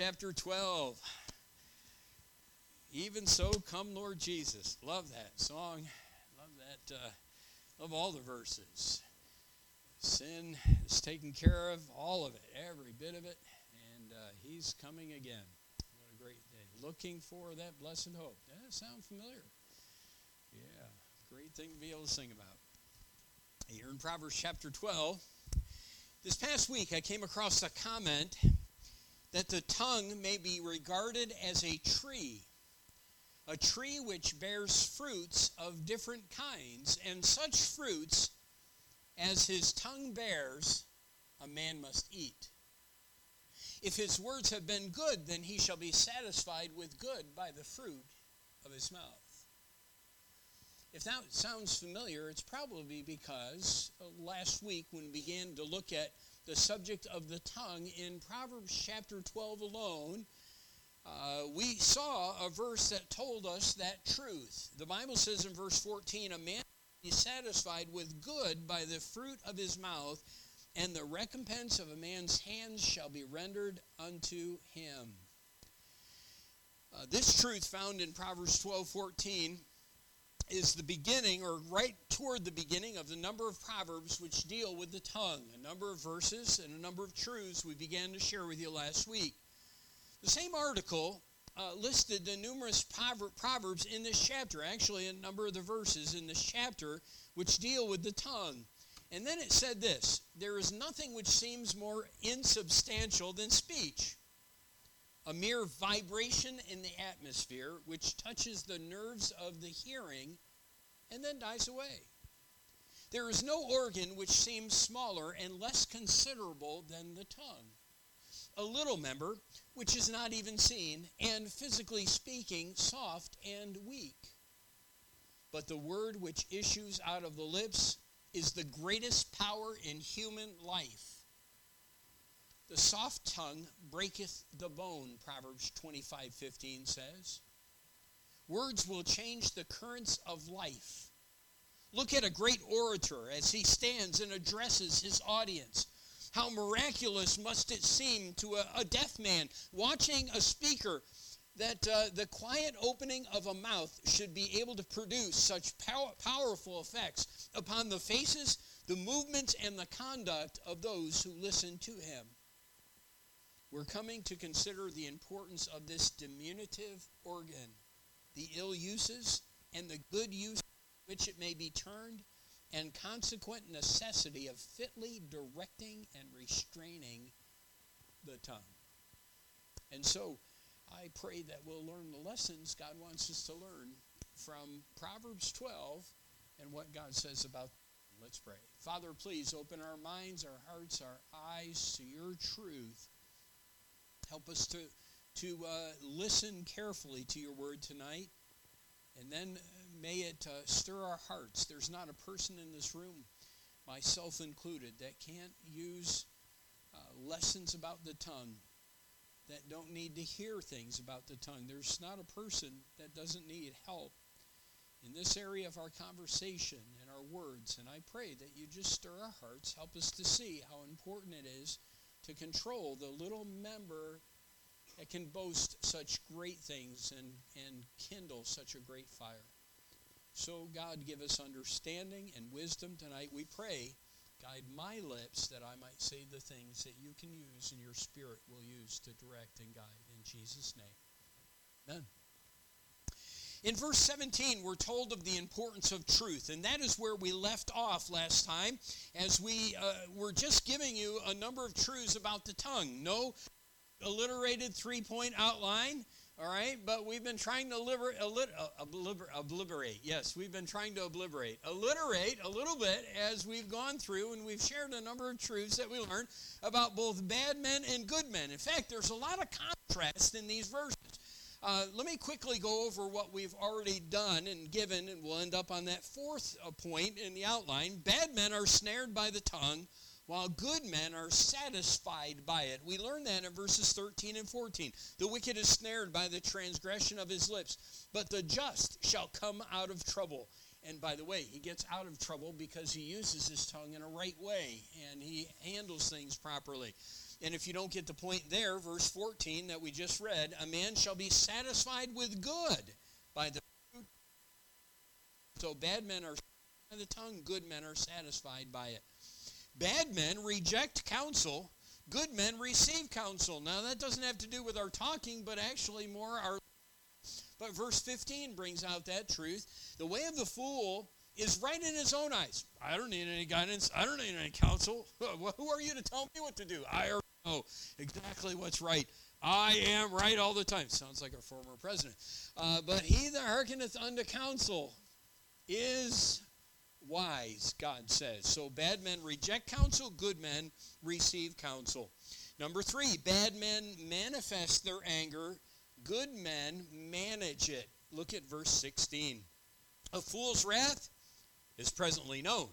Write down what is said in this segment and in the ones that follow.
chapter 12. Even so, come Lord Jesus. Love that song. Love that. Uh, love all the verses. Sin is taken care of, all of it, every bit of it, and uh, He's coming again. What a great day. Looking for that blessed hope. Does that sound familiar? Yeah, great thing to be able to sing about. Here in Proverbs chapter 12, this past week I came across a comment that the tongue may be regarded as a tree, a tree which bears fruits of different kinds, and such fruits as his tongue bears, a man must eat. If his words have been good, then he shall be satisfied with good by the fruit of his mouth. If that sounds familiar, it's probably because uh, last week when we began to look at the subject of the tongue in Proverbs chapter 12 alone, uh, we saw a verse that told us that truth. The Bible says in verse 14, A man is satisfied with good by the fruit of his mouth, and the recompense of a man's hands shall be rendered unto him. Uh, this truth found in Proverbs 12 14 is the beginning, or right toward the beginning, of the number of proverbs which deal with the tongue. A number of verses and a number of truths we began to share with you last week. The same article uh, listed the numerous proverbs in this chapter, actually, a number of the verses in this chapter which deal with the tongue. And then it said this There is nothing which seems more insubstantial than speech a mere vibration in the atmosphere which touches the nerves of the hearing and then dies away. There is no organ which seems smaller and less considerable than the tongue. A little member which is not even seen, and physically speaking, soft and weak. But the word which issues out of the lips is the greatest power in human life the soft tongue breaketh the bone, Proverbs 25 15 says. Words will change the currents of life. Look at a great orator as he stands and addresses his audience. How miraculous must it seem to a, a deaf man watching a speaker that uh, the quiet opening of a mouth should be able to produce such pow- powerful effects upon the faces, the movements, and the conduct of those who listen to him. We're coming to consider the importance of this diminutive organ, the ill uses and the good use which it may be turned, and consequent necessity of fitly directing and restraining the tongue. And so I pray that we'll learn the lessons God wants us to learn from Proverbs 12 and what God says about. Let's pray. Father, please open our minds, our hearts, our eyes to your truth Help us to, to uh, listen carefully to your word tonight. And then uh, may it uh, stir our hearts. There's not a person in this room, myself included, that can't use uh, lessons about the tongue, that don't need to hear things about the tongue. There's not a person that doesn't need help in this area of our conversation and our words. And I pray that you just stir our hearts, help us to see how important it is to control the little member that can boast such great things and, and kindle such a great fire. So, God, give us understanding and wisdom tonight, we pray. Guide my lips that I might say the things that you can use and your Spirit will use to direct and guide. In Jesus' name. Amen. In verse 17, we're told of the importance of truth, and that is where we left off last time as we uh, were just giving you a number of truths about the tongue. No alliterated three point outline, all right, but we've been trying to liber, uh, obliterate. Yes, we've been trying to obliterate, alliterate a little bit as we've gone through, and we've shared a number of truths that we learned about both bad men and good men. In fact, there's a lot of contrast in these verses. Uh, let me quickly go over what we've already done and given, and we'll end up on that fourth uh, point in the outline. Bad men are snared by the tongue, while good men are satisfied by it. We learn that in verses 13 and 14. The wicked is snared by the transgression of his lips, but the just shall come out of trouble. And by the way, he gets out of trouble because he uses his tongue in a right way and he handles things properly. And if you don't get the point there, verse 14 that we just read, a man shall be satisfied with good by the fruit. So bad men are by the tongue, good men are satisfied by it. Bad men reject counsel, good men receive counsel. Now that doesn't have to do with our talking, but actually more our but verse 15 brings out that truth. The way of the fool is right in his own eyes. I don't need any guidance. I don't need any counsel. Who are you to tell me what to do? I know exactly what's right. I am right all the time. Sounds like our former president. Uh, but he that hearkeneth unto counsel is wise, God says. So bad men reject counsel, good men receive counsel. Number three, bad men manifest their anger Good men manage it. Look at verse 16. A fool's wrath is presently known,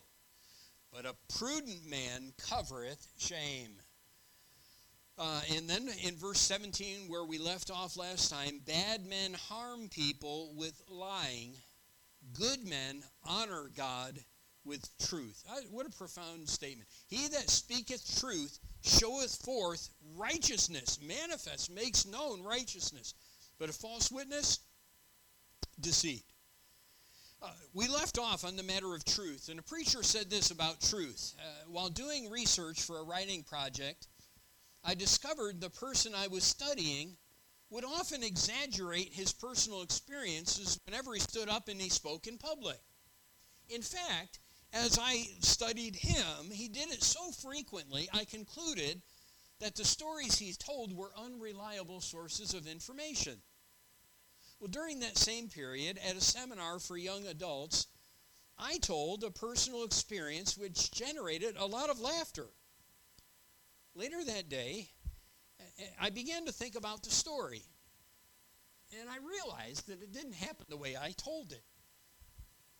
but a prudent man covereth shame. Uh, and then in verse 17, where we left off last time, bad men harm people with lying, good men honor God with truth. I, what a profound statement. He that speaketh truth showeth forth righteousness, manifests, makes known righteousness. But a false witness, deceit. Uh, we left off on the matter of truth, and a preacher said this about truth. Uh, while doing research for a writing project, I discovered the person I was studying would often exaggerate his personal experiences whenever he stood up and he spoke in public. In fact, as I studied him, he did it so frequently, I concluded that the stories he told were unreliable sources of information. Well, during that same period, at a seminar for young adults, I told a personal experience which generated a lot of laughter. Later that day, I began to think about the story, and I realized that it didn't happen the way I told it.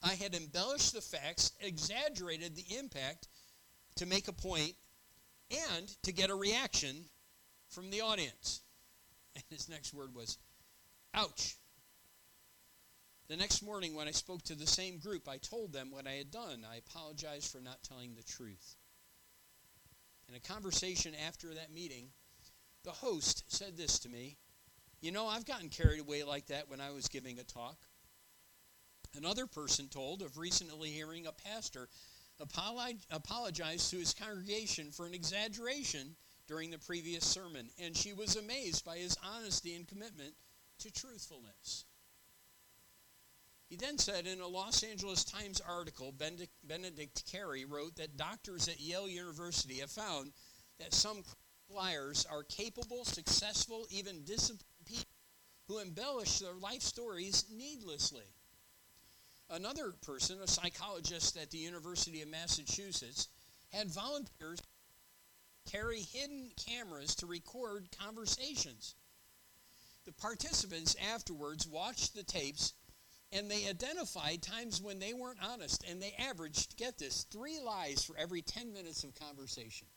I had embellished the facts, exaggerated the impact to make a point, and to get a reaction from the audience. And his next word was, ouch. The next morning, when I spoke to the same group, I told them what I had done. I apologized for not telling the truth. In a conversation after that meeting, the host said this to me You know, I've gotten carried away like that when I was giving a talk. Another person told of recently hearing a pastor apologize to his congregation for an exaggeration during the previous sermon, and she was amazed by his honesty and commitment to truthfulness. He then said in a Los Angeles Times article, Benedict, Carey wrote that doctors at Yale University have found that some liars are capable, successful, even disciplined people who embellish their life stories needlessly. Another person, a psychologist at the University of Massachusetts, had volunteers carry hidden cameras to record conversations. The participants afterwards watched the tapes and they identified times when they weren't honest and they averaged, get this, three lies for every 10 minutes of conversation.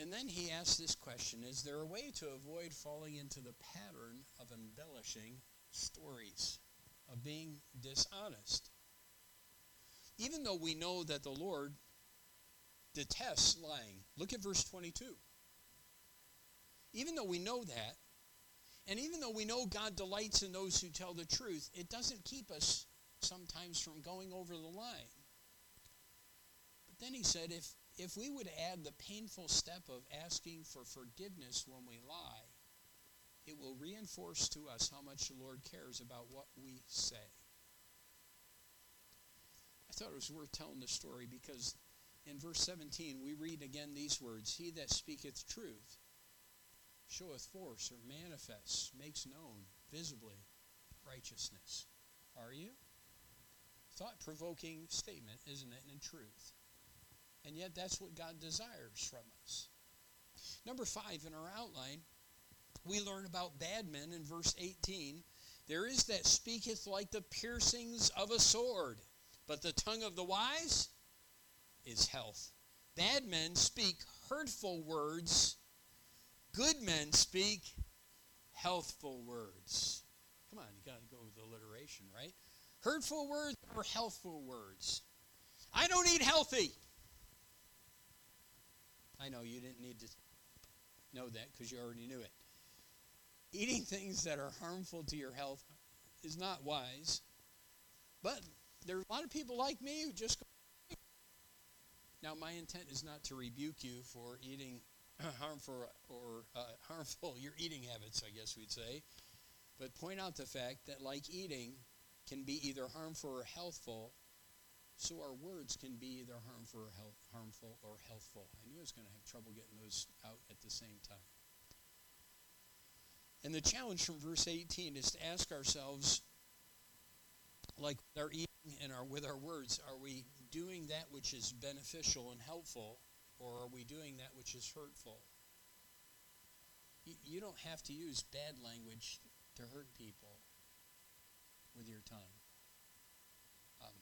And then he asked this question Is there a way to avoid falling into the pattern of embellishing stories of being dishonest. Even though we know that the Lord detests lying. Look at verse 22. Even though we know that, and even though we know God delights in those who tell the truth, it doesn't keep us sometimes from going over the line. But then he said, if, if we would add the painful step of asking for forgiveness when we lie, it will reinforce to us how much the Lord cares about what we say. I thought it was worth telling the story because in verse 17 we read again these words He that speaketh truth showeth force or manifests, makes known visibly righteousness. Are you? Thought provoking statement, isn't it, in truth? And yet that's what God desires from us. Number five in our outline we learn about bad men in verse 18. There is that speaketh like the piercings of a sword, but the tongue of the wise is health. Bad men speak hurtful words, good men speak healthful words. Come on, you got to go with alliteration, right? Hurtful words or healthful words? I don't eat healthy. I know you didn't need to know that because you already knew it. Eating things that are harmful to your health is not wise. But there are a lot of people like me who just go. Now, my intent is not to rebuke you for eating harmful or uh, harmful your eating habits, I guess we'd say, but point out the fact that like eating can be either harmful or healthful, so our words can be either harmful or, health, harmful or healthful. I knew I was going to have trouble getting those out at the same time. And the challenge from verse 18 is to ask ourselves, like our eating and our with our words, are we doing that which is beneficial and helpful, or are we doing that which is hurtful? You, don't have to use bad language to hurt people with your tongue. Um,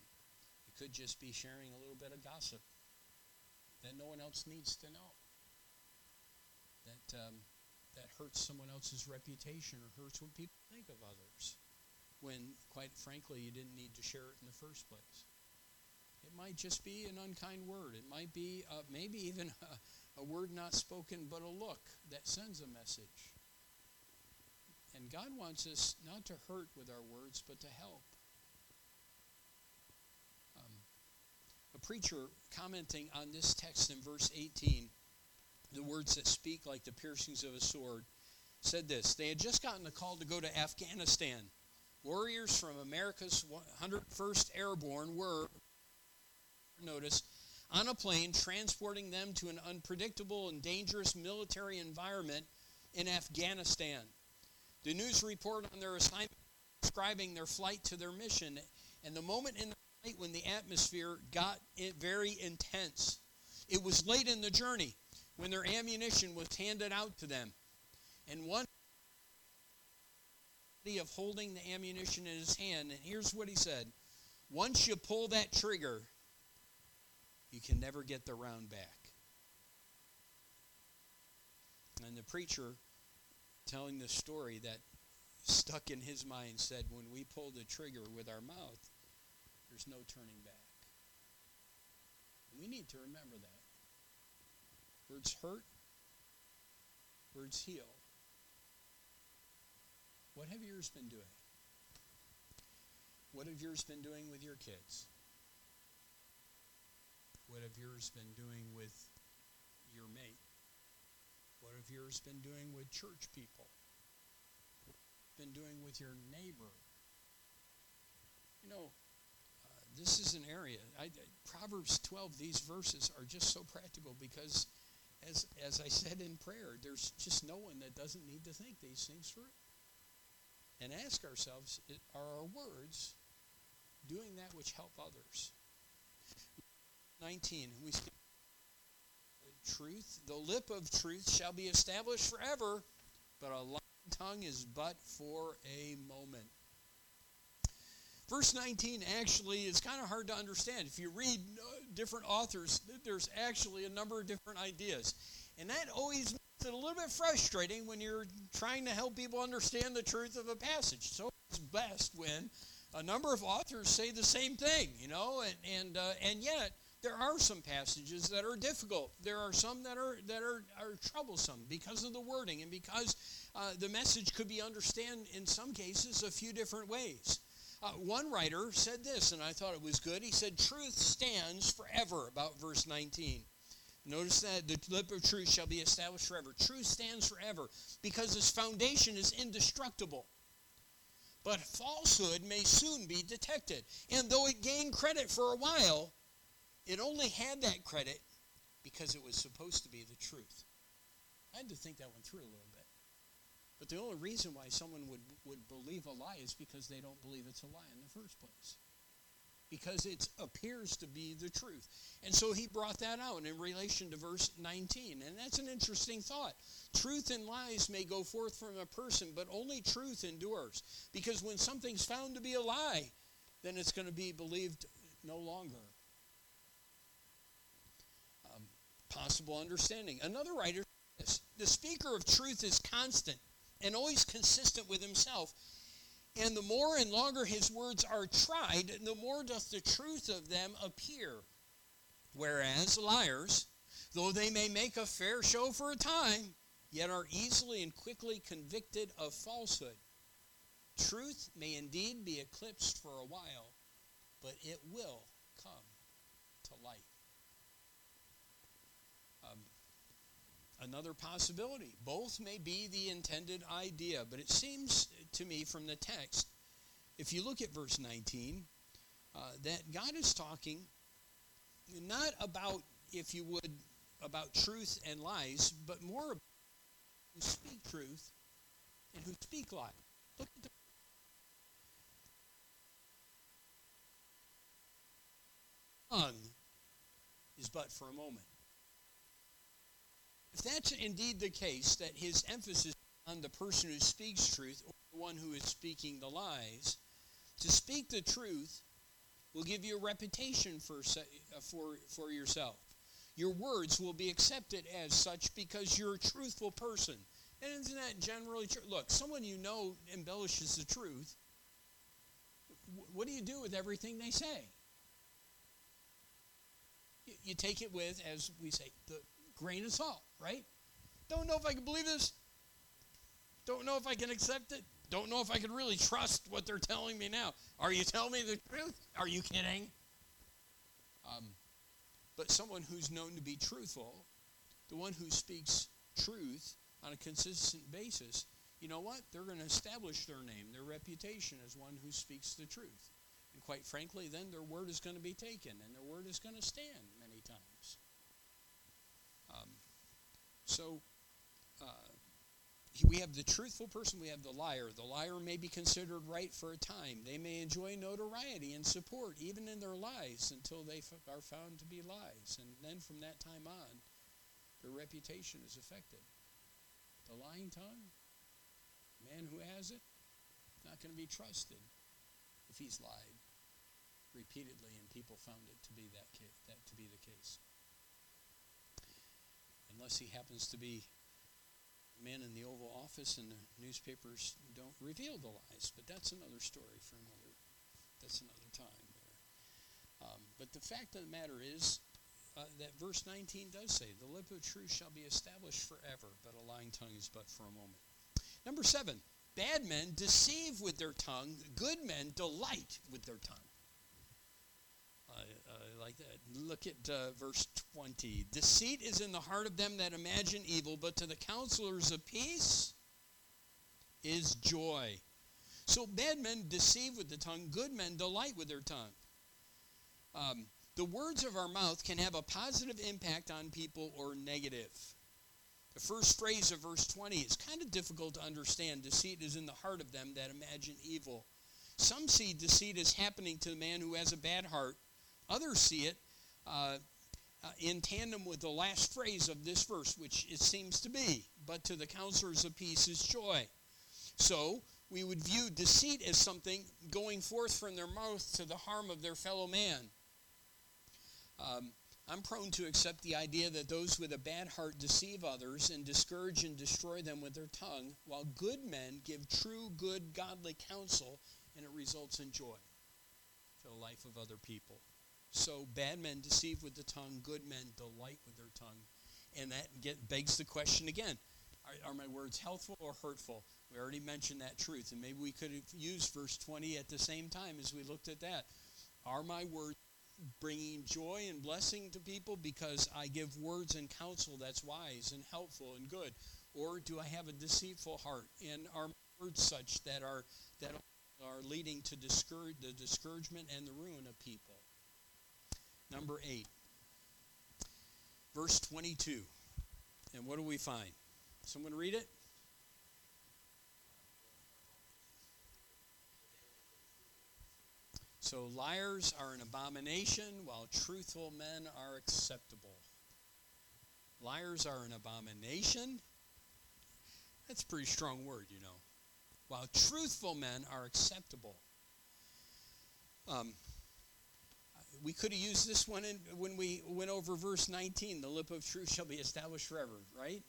it could just be sharing a little bit of gossip that no one else needs to know. That um, that hurts someone else's reputation or hurts what people think of others. When, quite frankly, you didn't need to share it in the first place. It might just be an unkind word. It might be uh, maybe even a, a word not spoken, but a look that sends a message. And God wants us not to hurt with our words, but to help. Um, a preacher commenting on this text in verse 18, the words that speak like the piercings of a sword, said this They had just gotten a call to go to Afghanistan. Warriors from America's 101st Airborne were, notice, on a plane transporting them to an unpredictable and dangerous military environment in Afghanistan. The news report on their assignment describing their flight to their mission and the moment in the night when the atmosphere got very intense. It was late in the journey when their ammunition was handed out to them. And one of holding the ammunition in his hand, and here's what he said Once you pull that trigger, you can never get the round back. And the preacher telling the story that stuck in his mind said, When we pull the trigger with our mouth, there's no turning back. We need to remember that. Words hurt, words heal. What have yours been doing? What have yours been doing with your kids? What have yours been doing with your mate? What have yours been doing with church people? Been doing with your neighbor? You know, uh, this is an area. I, Proverbs 12, these verses are just so practical because, as, as I said in prayer, there's just no one that doesn't need to think these things through. And ask ourselves are our words doing that which help others? 19, we speak truth. The lip of truth shall be established forever, but a lying tongue is but for a moment. Verse 19 actually is kind of hard to understand. If you read uh, different authors, there's actually a number of different ideas. And that always makes it a little bit frustrating when you're trying to help people understand the truth of a passage. So it's best when a number of authors say the same thing, you know, and, and, uh, and yet there are some passages that are difficult. There are some that are that are, are troublesome because of the wording and because uh, the message could be understood in some cases a few different ways. Uh, one writer said this, and I thought it was good. He said, "Truth stands forever." About verse 19. Notice that the lip of truth shall be established forever. Truth stands forever because its foundation is indestructible. But falsehood may soon be detected. And though it gained credit for a while, it only had that credit because it was supposed to be the truth. I had to think that one through a little bit. But the only reason why someone would, would believe a lie is because they don't believe it's a lie in the first place. Because it appears to be the truth. And so he brought that out in relation to verse 19. And that's an interesting thought. Truth and lies may go forth from a person, but only truth endures. Because when something's found to be a lie, then it's going to be believed no longer possible understanding. Another writer says, the speaker of truth is constant and always consistent with himself. And the more and longer his words are tried, the more doth the truth of them appear. Whereas liars, though they may make a fair show for a time, yet are easily and quickly convicted of falsehood. Truth may indeed be eclipsed for a while, but it will come to light. Um, another possibility. Both may be the intended idea, but it seems to me from the text, if you look at verse 19, uh, that God is talking not about, if you would, about truth and lies, but more about who speak truth and who speak lies. Look at the tongue is but for a moment. If that's indeed the case, that his emphasis on the person who speaks truth or the one who is speaking the lies, to speak the truth will give you a reputation for, uh, for, for yourself. Your words will be accepted as such because you're a truthful person. And isn't that generally true? Look, someone you know embellishes the truth. What do you do with everything they say? You take it with, as we say, the grain of salt, right? Don't know if I can believe this. Don't know if I can accept it. Don't know if I can really trust what they're telling me now. Are you telling me the truth? Are you kidding? Um, but someone who's known to be truthful, the one who speaks truth on a consistent basis, you know what? They're going to establish their name, their reputation as one who speaks the truth. And quite frankly, then their word is going to be taken and their word is going to stand many times. Um, so, uh, we have the truthful person, we have the liar. The liar may be considered right for a time. They may enjoy notoriety and support, even in their lies, until they f- are found to be lies. And then from that time on, their reputation is affected. The lying tongue, man who has it, not going to be trusted if he's lied repeatedly and people found it to be that, ca- that to be the case. Unless he happens to be men in the Oval Office and the newspapers don't reveal the lies. But that's another story for another. That's another time there. Um, but the fact of the matter is uh, that verse 19 does say, "The lip of truth shall be established forever, but a lying tongue is but for a moment." Number seven, bad men deceive with their tongue; good men delight with their tongue like that. Look at uh, verse 20. Deceit is in the heart of them that imagine evil, but to the counselors of peace is joy. So bad men deceive with the tongue, good men delight with their tongue. Um, the words of our mouth can have a positive impact on people or negative. The first phrase of verse 20 is kind of difficult to understand. Deceit is in the heart of them that imagine evil. Some see deceit as happening to the man who has a bad heart, Others see it uh, uh, in tandem with the last phrase of this verse, which it seems to be, but to the counselors of peace is joy. So, we would view deceit as something going forth from their mouth to the harm of their fellow man. Um, I'm prone to accept the idea that those with a bad heart deceive others and discourage and destroy them with their tongue, while good men give true, good, godly counsel, and it results in joy to the life of other people. So bad men deceive with the tongue, good men delight with their tongue. And that get, begs the question again are, are, my words helpful or hurtful? We already mentioned that truth, and maybe we could have used verse 20 at the same time as we looked at that. Are my words bringing joy and blessing to people because I give words and counsel that's wise and helpful and good? Or do I have a deceitful heart? And are my words such that are, that are leading to discourage, the discouragement and the ruin of people? Number 8. Verse 22. And what do we find? Someone read it? So liars are an abomination, while truthful men are acceptable. Liars are an abomination. That's a pretty strong word, you know. While truthful men are acceptable. Um, we could have used this one in, when we went over verse 19 the lip of truth shall be established forever, right?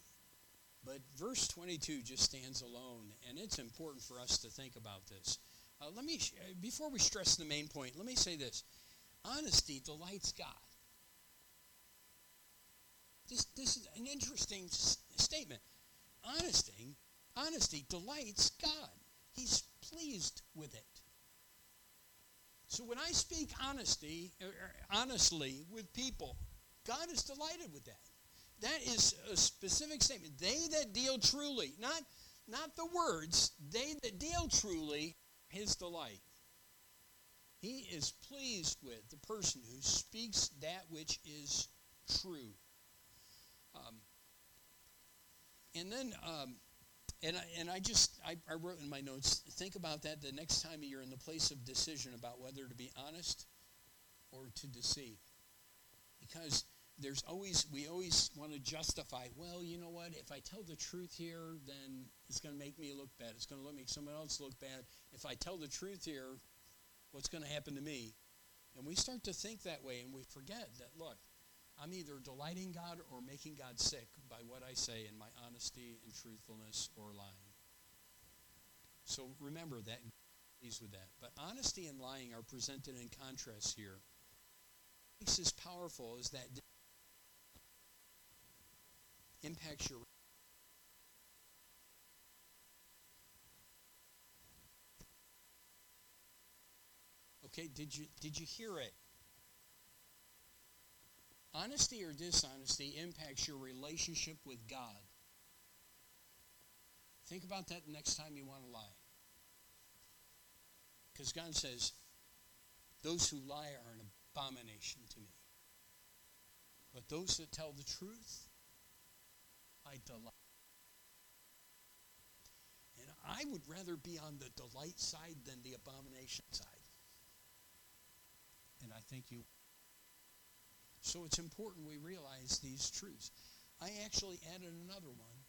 But verse 22 just stands alone, and it's important for us to think about this. Uh, let me, before we stress the main point, let me say this honesty delights God. This, this is an interesting s- statement. Honesty, honesty delights God. He's pleased with it. So when I speak honesty, er, er, honestly with people, God is delighted with that. That is a specific statement. They that deal truly, not, not the words, they that deal truly, his delight. He is pleased with the person who speaks that which is true. Um, and then, um, and I, and I just I, I wrote in my notes. Think about that the next time you're in the place of decision about whether to be honest or to deceive, because there's always we always want to justify. Well, you know what? If I tell the truth here, then it's going to make me look bad. It's going to make someone else look bad. If I tell the truth here, what's going to happen to me? And we start to think that way, and we forget that. Look, I'm either delighting God or making God sick by what I say in my honesty and truthfulness or lying. So remember that. Pleased with that. But honesty and lying are presented in contrast here. What makes this powerful is that impacts your Okay, did you did you hear it? Honesty or dishonesty impacts your relationship with God. Think about that the next time you want to lie. Because God says, those who lie are an abomination to me. But those that tell the truth, I delight. And I would rather be on the delight side than the abomination side. And I think you so it's important we realize these truths. I actually added another one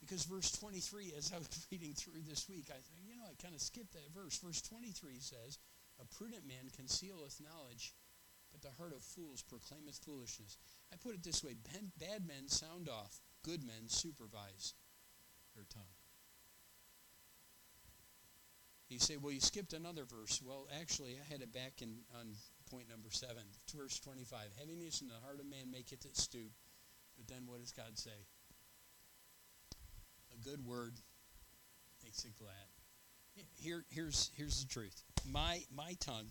because verse 23, as I was reading through this week, I you know, I kind of skipped that verse. Verse 23 says, A prudent man concealeth knowledge, but the heart of fools proclaimeth foolishness. I put it this way bad men sound off, good men supervise their tongue. You say, well, you skipped another verse. Well, actually, I had it back in on point number seven, verse 25. Heaviness in the heart of man maketh it stoop. But then what does God say? A good word makes it glad. Here, here's, here's the truth. My, my tongue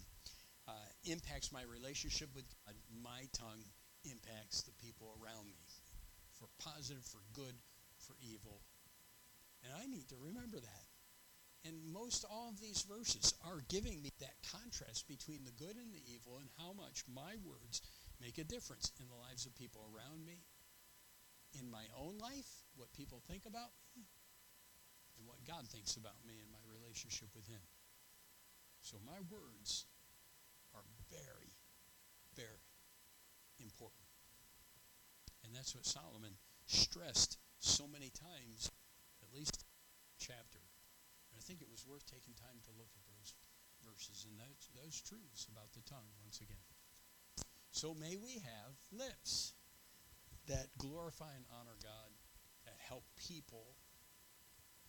uh, impacts my relationship with God. My tongue impacts the people around me for positive, for good, for evil. And I need to remember that. And most all of these verses are giving me that contrast between the good and the evil and how much my words make a difference in the lives of people around me, in my own life, what people think about me, and what God thinks about me and my relationship with Him. So my words are very, very important. And that's what Solomon stressed so many times, at least chapter. I think it was worth taking time to look at those verses and those, those truths about the tongue once again. So may we have lips that glorify and honor God, that help people,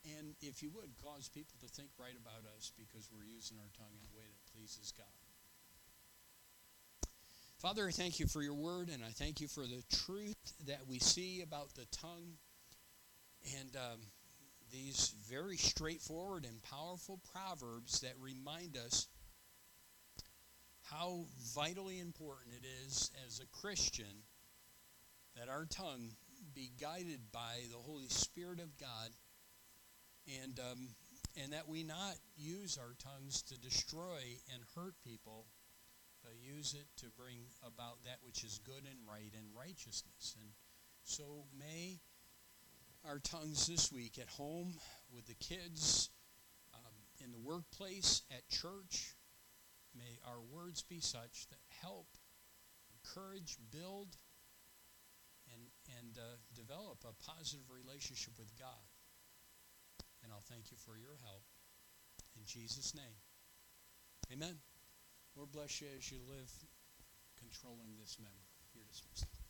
and if you would, cause people to think right about us because we're using our tongue in a way that pleases God. Father, I thank you for your word, and I thank you for the truth that we see about the tongue. And um, these very straightforward and powerful proverbs that remind us how vitally important it is as a Christian that our tongue be guided by the Holy Spirit of God and, um, and that we not use our tongues to destroy and hurt people, but use it to bring about that which is good and right and righteousness. And so may our tongues this week at home, with the kids, um, in the workplace, at church. May our words be such that help, encourage, build, and, and uh, develop a positive relationship with God. And I'll thank you for your help. In Jesus' name. Amen. Lord bless you as you live controlling this dismissed.